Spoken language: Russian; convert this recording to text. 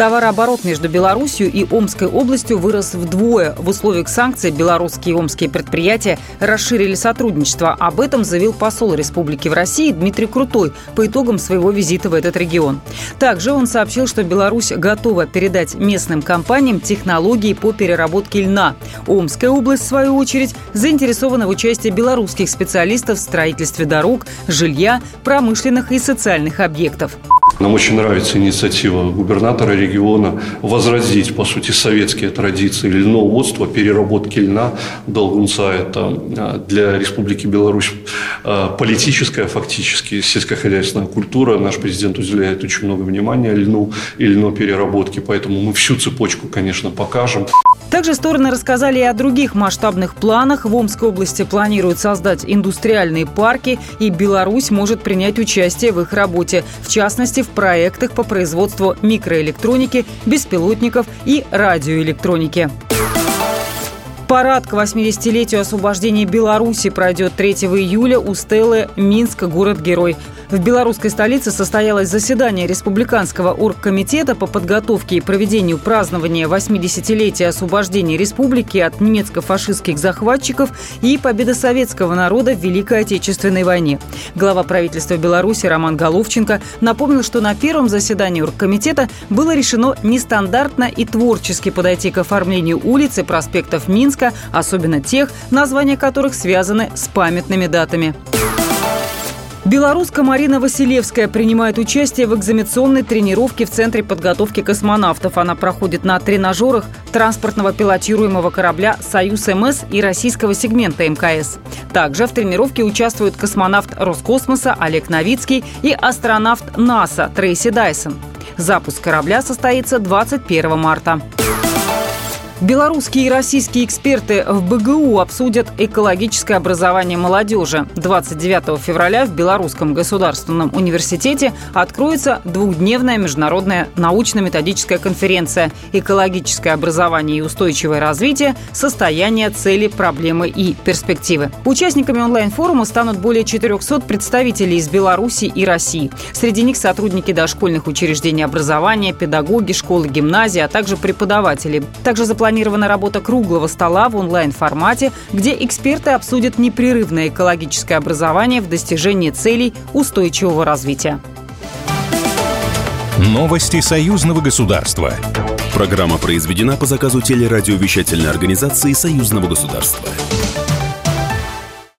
Товарооборот между Беларусью и Омской областью вырос вдвое. В условиях санкций белорусские и омские предприятия расширили сотрудничество. Об этом заявил посол республики в России Дмитрий Крутой по итогам своего визита в этот регион. Также он сообщил, что Беларусь готова передать местным компаниям технологии по переработке льна. Омская область, в свою очередь, заинтересована в участии белорусских специалистов в строительстве дорог, жилья, промышленных и социальных объектов. Нам очень нравится инициатива губернатора региона возродить, по сути, советские традиции льноводства, переработки льна. Долгунца – это а, для Республики Беларусь а, политическая, фактически, сельскохозяйственная культура. Наш президент уделяет очень много внимания льну и льнопереработке, поэтому мы всю цепочку, конечно, покажем. Также стороны рассказали и о других масштабных планах. В Омской области планируют создать индустриальные парки, и Беларусь может принять участие в их работе, в частности, в проектах по производству микроэлектроники, беспилотников и радиоэлектроники. Парад к 80-летию освобождения Беларуси пройдет 3 июля у Стеллы Минск, город-герой. В белорусской столице состоялось заседание Республиканского оргкомитета по подготовке и проведению празднования 80-летия освобождения республики от немецко-фашистских захватчиков и победы советского народа в Великой Отечественной войне. Глава правительства Беларуси Роман Головченко напомнил, что на первом заседании оргкомитета было решено нестандартно и творчески подойти к оформлению улиц и проспектов Минска, особенно тех, названия которых связаны с памятными датами. Белоруска Марина Василевская принимает участие в экзаменационной тренировке в Центре подготовки космонавтов. Она проходит на тренажерах транспортного пилотируемого корабля «Союз-МС» и российского сегмента МКС. Также в тренировке участвуют космонавт Роскосмоса Олег Новицкий и астронавт НАСА Трейси Дайсон. Запуск корабля состоится 21 марта. Белорусские и российские эксперты в БГУ обсудят экологическое образование молодежи. 29 февраля в Белорусском государственном университете откроется двухдневная международная научно-методическая конференция «Экологическое образование и устойчивое развитие. Состояние, цели, проблемы и перспективы». Участниками онлайн-форума станут более 400 представителей из Беларуси и России. Среди них сотрудники дошкольных учреждений образования, педагоги, школы, гимназии, а также преподаватели. Также запланировано запланирована работа круглого стола в онлайн-формате, где эксперты обсудят непрерывное экологическое образование в достижении целей устойчивого развития. Новости союзного государства. Программа произведена по заказу телерадиовещательной организации союзного государства.